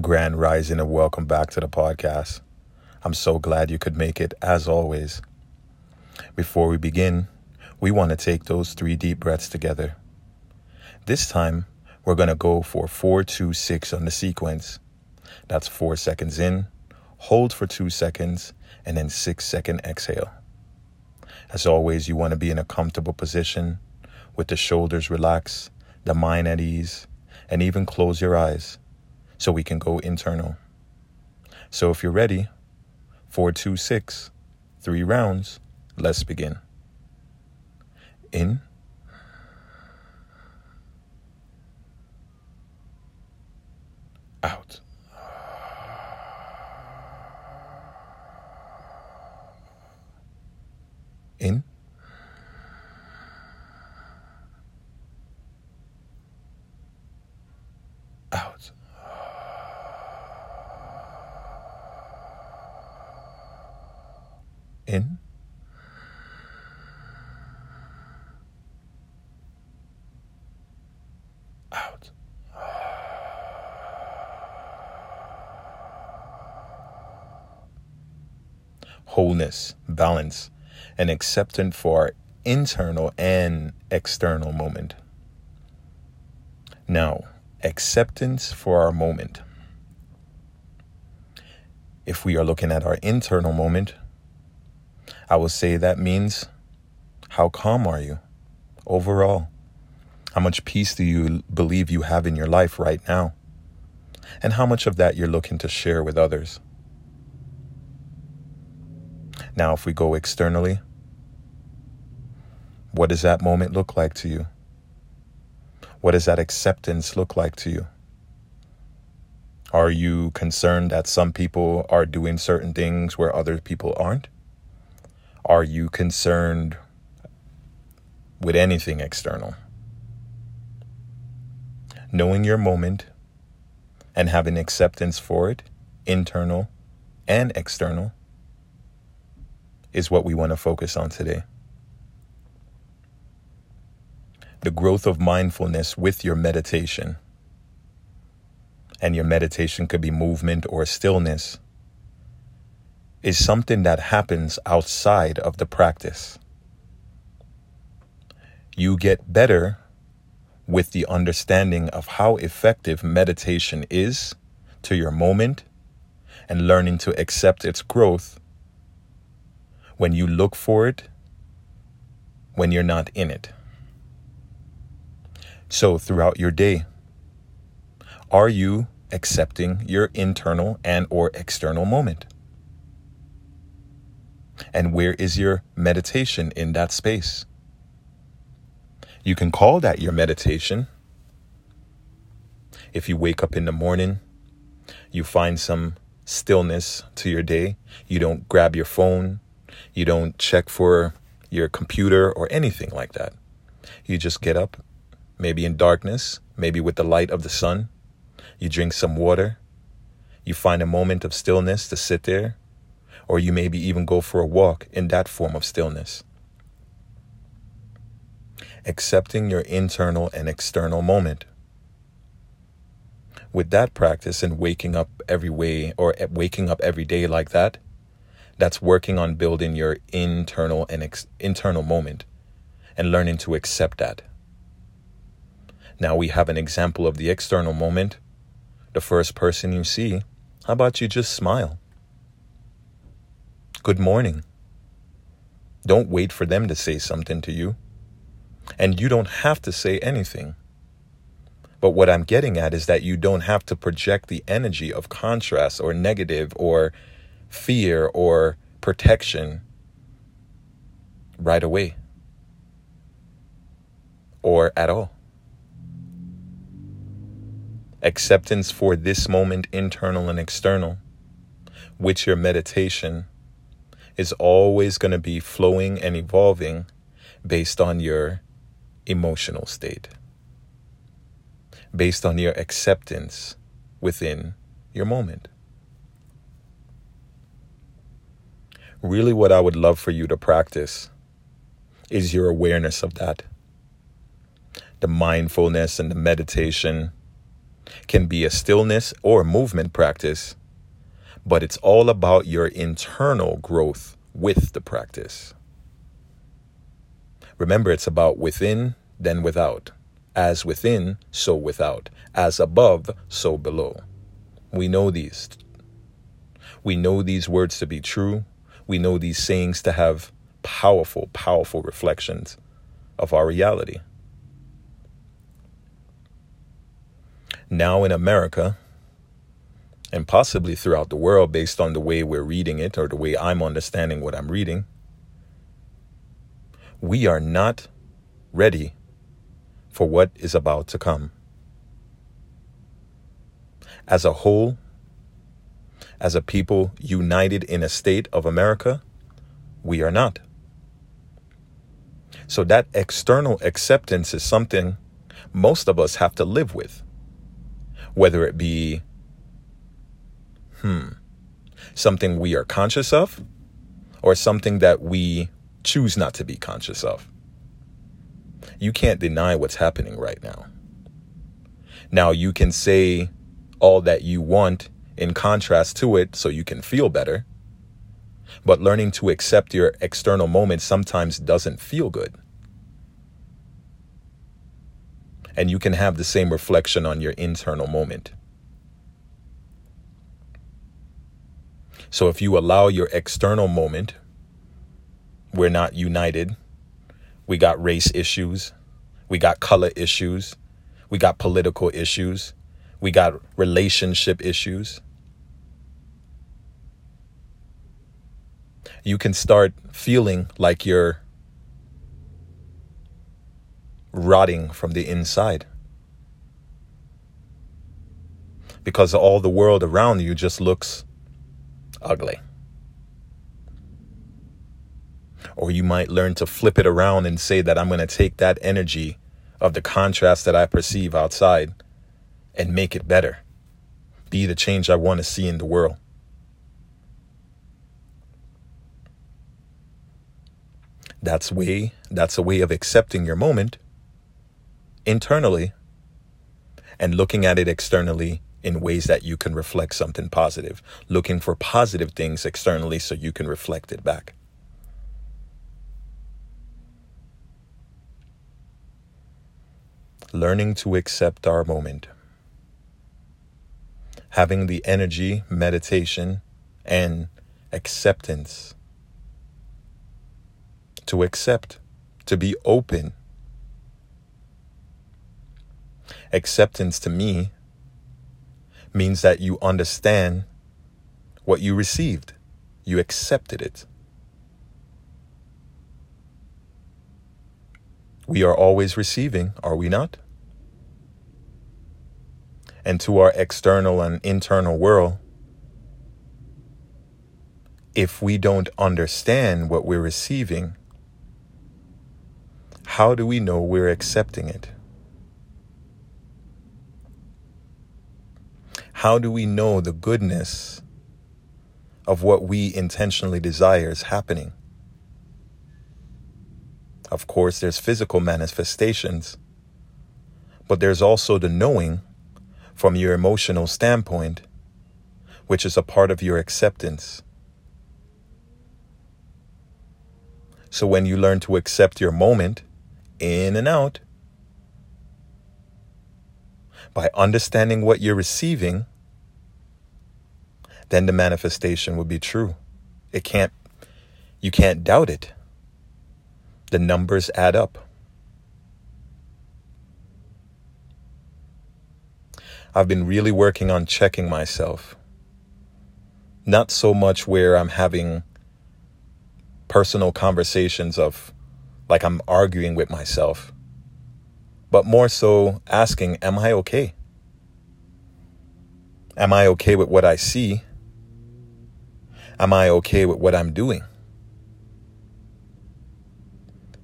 Grand Rising and welcome back to the podcast. I'm so glad you could make it as always. Before we begin, we want to take those three deep breaths together. This time, we're going to go for 4 2 6 on the sequence. That's 4 seconds in, hold for 2 seconds, and then 6 second exhale. As always, you want to be in a comfortable position with the shoulders relaxed, the mind at ease, and even close your eyes so we can go internal. So if you're ready, four, two, six, three rounds, let's begin. In. Out. In. Out. in. Out. Wholeness, balance, and acceptance for our internal and external moment. Now, acceptance for our moment. If we are looking at our internal moment, I would say that means how calm are you overall? How much peace do you believe you have in your life right now? And how much of that you're looking to share with others? Now, if we go externally, what does that moment look like to you? What does that acceptance look like to you? Are you concerned that some people are doing certain things where other people aren't? Are you concerned with anything external? Knowing your moment and having acceptance for it, internal and external, is what we want to focus on today. The growth of mindfulness with your meditation. And your meditation could be movement or stillness is something that happens outside of the practice. You get better with the understanding of how effective meditation is to your moment and learning to accept its growth when you look for it when you're not in it. So, throughout your day, are you accepting your internal and or external moment? And where is your meditation in that space? You can call that your meditation. If you wake up in the morning, you find some stillness to your day. You don't grab your phone, you don't check for your computer or anything like that. You just get up, maybe in darkness, maybe with the light of the sun. You drink some water. You find a moment of stillness to sit there or you maybe even go for a walk in that form of stillness. Accepting your internal and external moment. With that practice and waking up every way or eh, waking up every day like that, that's working on building your internal and ex- internal moment and learning to accept that. Now we have an example of the external moment. The first person you see, how about you just smile? good morning. Don't wait for them to say something to you. And you don't have to say anything. But what I'm getting at is that you don't have to project the energy of contrast or negative or fear or protection right away or at all. Acceptance for this moment, internal and external, with your meditation is always going to be flowing and evolving based on your emotional state, based on your acceptance within your moment. Really, what I would love for you to practice is your awareness of that. The mindfulness and the meditation can be a stillness or movement practice, but it's all about your internal growth with the practice. Remember, it's about within, then without. As within, so without. As above, so below. We know these. We know these words to be true. We know these sayings to have powerful, powerful reflections of our reality. Now in America, and possibly throughout the world based on the way we're reading it or the way I'm understanding what I'm reading, we are not ready for what is about to come. As a whole, as a people united in a state of America, we are not. So that external acceptance is something most of us have to live with. Whether it be, hmm, something we are conscious of or something that we choose not to be conscious of. You can't deny what's happening right now. Now, you can say all that you want in contrast to it so you can feel better. But learning to accept your external moment sometimes doesn't feel good. And you can have the same reflection on your internal moment. So if you allow your external moment, we're not united. We got race issues. We got color issues. We got political issues. We got relationship issues. You can start feeling like you're rotting from the inside. Because all the world around you just looks ugly. Or you might learn to flip it around and say that I'm going to take that energy of the contrast that I perceive outside and make it better. Be the change I want to see in the world. That's way that's a way of accepting your moment internally and looking at it externally in ways that you can reflect something positive, looking for positive things externally so you can reflect it back. Learning to accept our moment. Having the energy, meditation, and acceptance to accept, to be open. Acceptance to me means that you understand what you received, you accepted it. We are always receiving, are we not? And to our external and internal world, if we don't understand what we're receiving, how do we know we're accepting it? How do we know the goodness of what we intentionally desire is happening? Of course, there's physical manifestations, but there's also the knowing from your emotional standpoint, which is a part of your acceptance. So when you learn to accept your moment, in and out. By understanding what you're receiving, then the manifestation will be true. It can't, you can't doubt it. The numbers add up. I've been really working on checking myself. Not so much where I'm having personal conversations of like I'm arguing with myself, but more so asking, Am I okay? Am I okay with what I see? Am I okay with what I'm doing?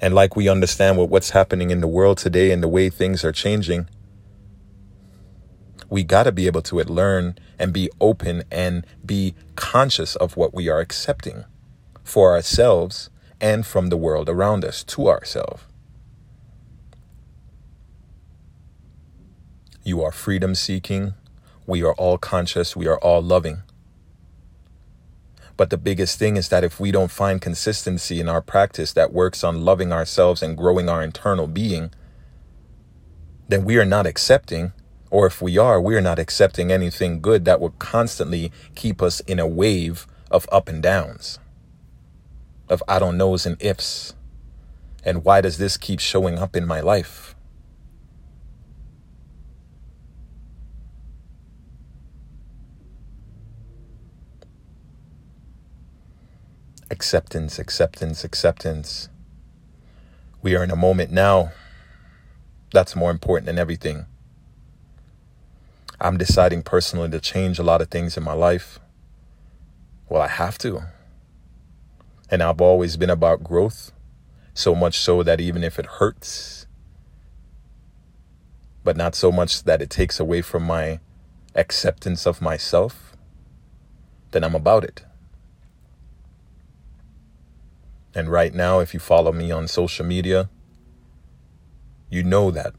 And like we understand what what's happening in the world today and the way things are changing, we got to be able to learn and be open and be conscious of what we are accepting for ourselves and from the world around us to ourselves. You are freedom seeking. We are all conscious. We are all loving. But the biggest thing is that if we don't find consistency in our practice that works on loving ourselves and growing our internal being, then we are not accepting, or if we are, we are not accepting anything good that will constantly keep us in a wave of up and downs, of I don't knows and ifs. And why does this keep showing up in my life? Acceptance, acceptance, acceptance. We are in a moment now that's more important than everything. I'm deciding personally to change a lot of things in my life. Well, I have to. And I've always been about growth, so much so that even if it hurts, but not so much that it takes away from my acceptance of myself, then I'm about it. And right now, if you follow me on social media, you know that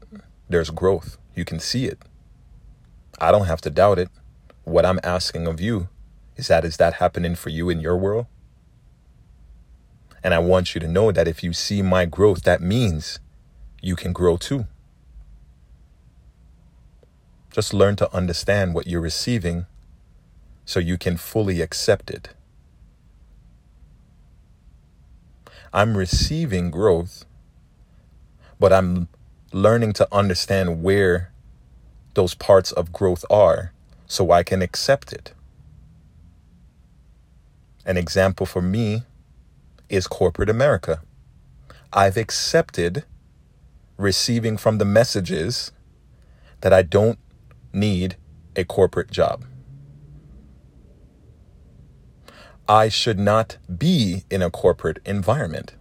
there's growth. You can see it. I don't have to doubt it. What I'm asking of you is that is that happening for you in your world? And I want you to know that if you see my growth, that means you can grow too. Just learn to understand what you're receiving so you can fully accept it. I'm receiving growth, but I'm learning to understand where those parts of growth are so I can accept it. An example for me is corporate America. I've accepted receiving from the messages that I don't need a corporate job. I should not be in a corporate environment.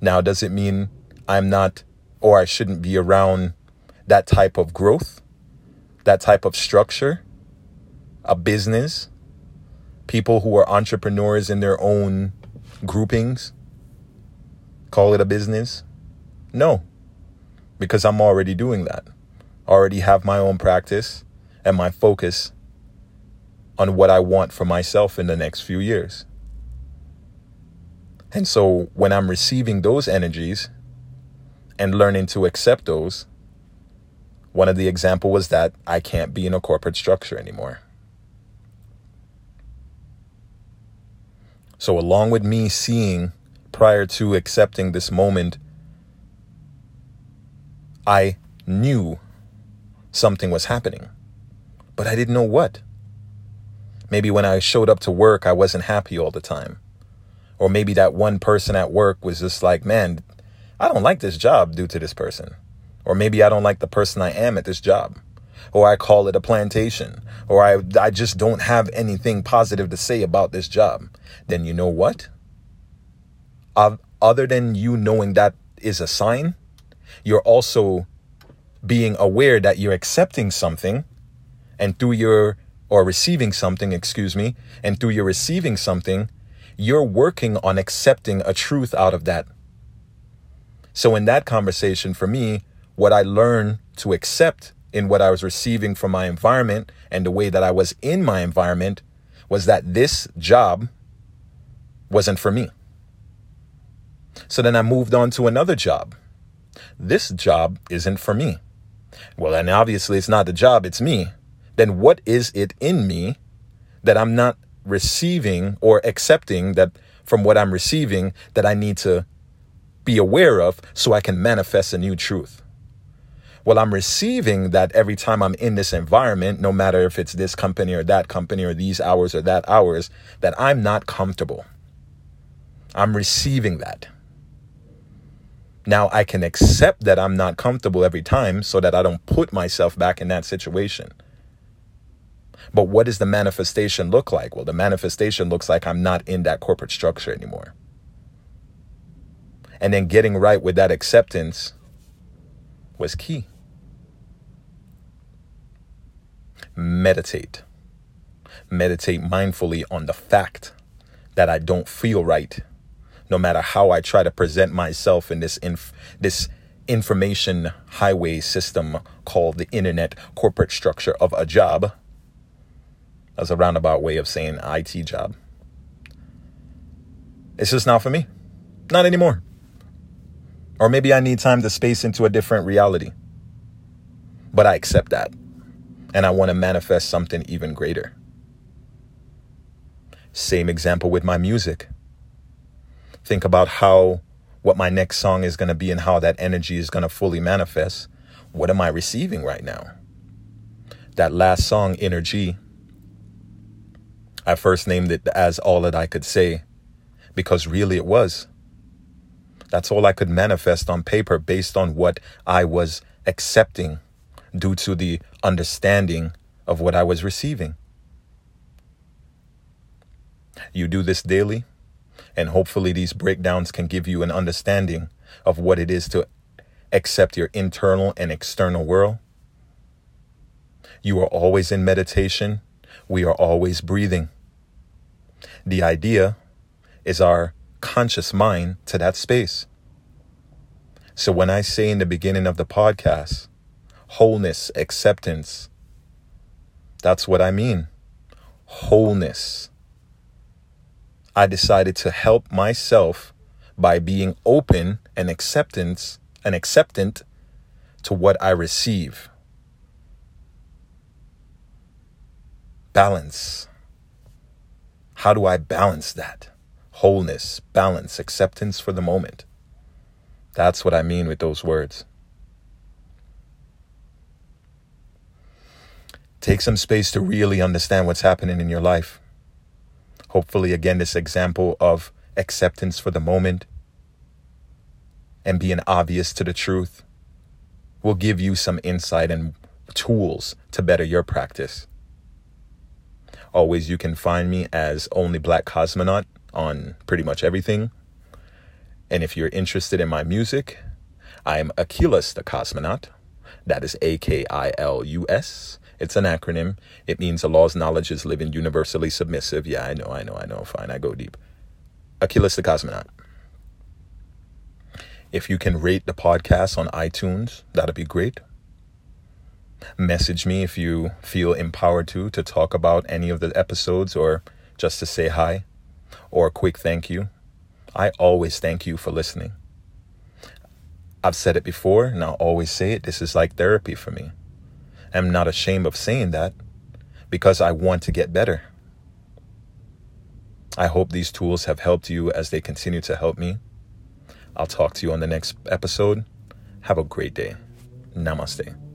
Now, does it mean I'm not, or I shouldn't be around that type of growth, that type of structure, a business, people who are entrepreneurs in their own groupings, call it a business? No, because I'm already doing that. already have my own practice and my focus on what I want for myself in the next few years. And so when I'm receiving those energies, and learning to accept those. One of the example was that I can't be in a corporate structure anymore. So along with me seeing prior to accepting this moment, I knew something was happening, but I didn't know what. Maybe when I showed up to work, I wasn't happy all the time. Or maybe that one person at work was just like, man, I don't like this job due to this person. Or maybe I don't like the person I am at this job. Or I call it a plantation. Or I, I just don't have anything positive to say about this job. Then you know what? Other than you knowing that is a sign, you're also being aware that you're accepting something and through your or receiving something, excuse me, and through your receiving something, you're working on accepting a truth out of that so, in that conversation, for me, what I learned to accept in what I was receiving from my environment and the way that I was in my environment was that this job wasn't for me. So then I moved on to another job. This job isn't for me. Well, and obviously it's not the job, it's me. Then what is it in me that I'm not receiving or accepting that from what I'm receiving that I need to be aware of so I can manifest a new truth. Well, I'm receiving that every time I'm in this environment, no matter if it's this company or that company or these hours or that hours, that I'm not comfortable. I'm receiving that. Now I can accept that I'm not comfortable every time so that I don't put myself back in that situation. But what does the manifestation look like? Well, the manifestation looks like I'm not in that corporate structure anymore and then getting right with that acceptance was key. Meditate. Meditate mindfully on the fact that I don't feel right, no matter how I try to present myself in this inf- this information highway system called the internet corporate structure of a job. That's a roundabout way of saying IT job. It's just not for me. Not anymore. Or maybe I need time to space into a different reality. But I accept that. And I want to manifest something even greater. Same example with my music. Think about how what my next song is going to be and how that energy is going to fully manifest. What am I receiving right now? That last song, Energy, I first named it as All That I Could Say because really it was. That's all I could manifest on paper based on what I was accepting due to the understanding of what I was receiving. You do this daily, and hopefully, these breakdowns can give you an understanding of what it is to accept your internal and external world. You are always in meditation. We are always breathing. The idea is our conscious mind to that space. So when I say in the beginning of the podcast, wholeness, acceptance, that's what I mean. Wholeness. I decided to help myself by being open and acceptance and acceptant to what I receive. Balance. How do I balance that? wholeness, balance, acceptance for the moment. That's what I mean with those words. Take some space to really understand what's happening in your life. Hopefully, again, this example of acceptance for the moment and being obvious to the truth will give you some insight and tools to better your practice. Always, you can find me as Only Black Cosmonaut on pretty much everything. And if you're interested in my music, I'm Akilus the Cosmonaut. That is A K I L U S. It's an acronym. It means the law's knowledge is living universally submissive. Yeah, I know, I know, I know. Fine, I go deep. Akilus the Cosmonaut. If you can rate the podcast on iTunes, that'd be great. Message me if you feel empowered to to talk about any of the episodes or just to say hi or a quick thank you. I always thank you for listening. I've said it before and I'll always say it. This is like therapy for me. I'm not ashamed of saying that because I want to get better. I hope these tools have helped you as they continue to help me. I'll talk to you on the next episode. Have a great day. Namaste.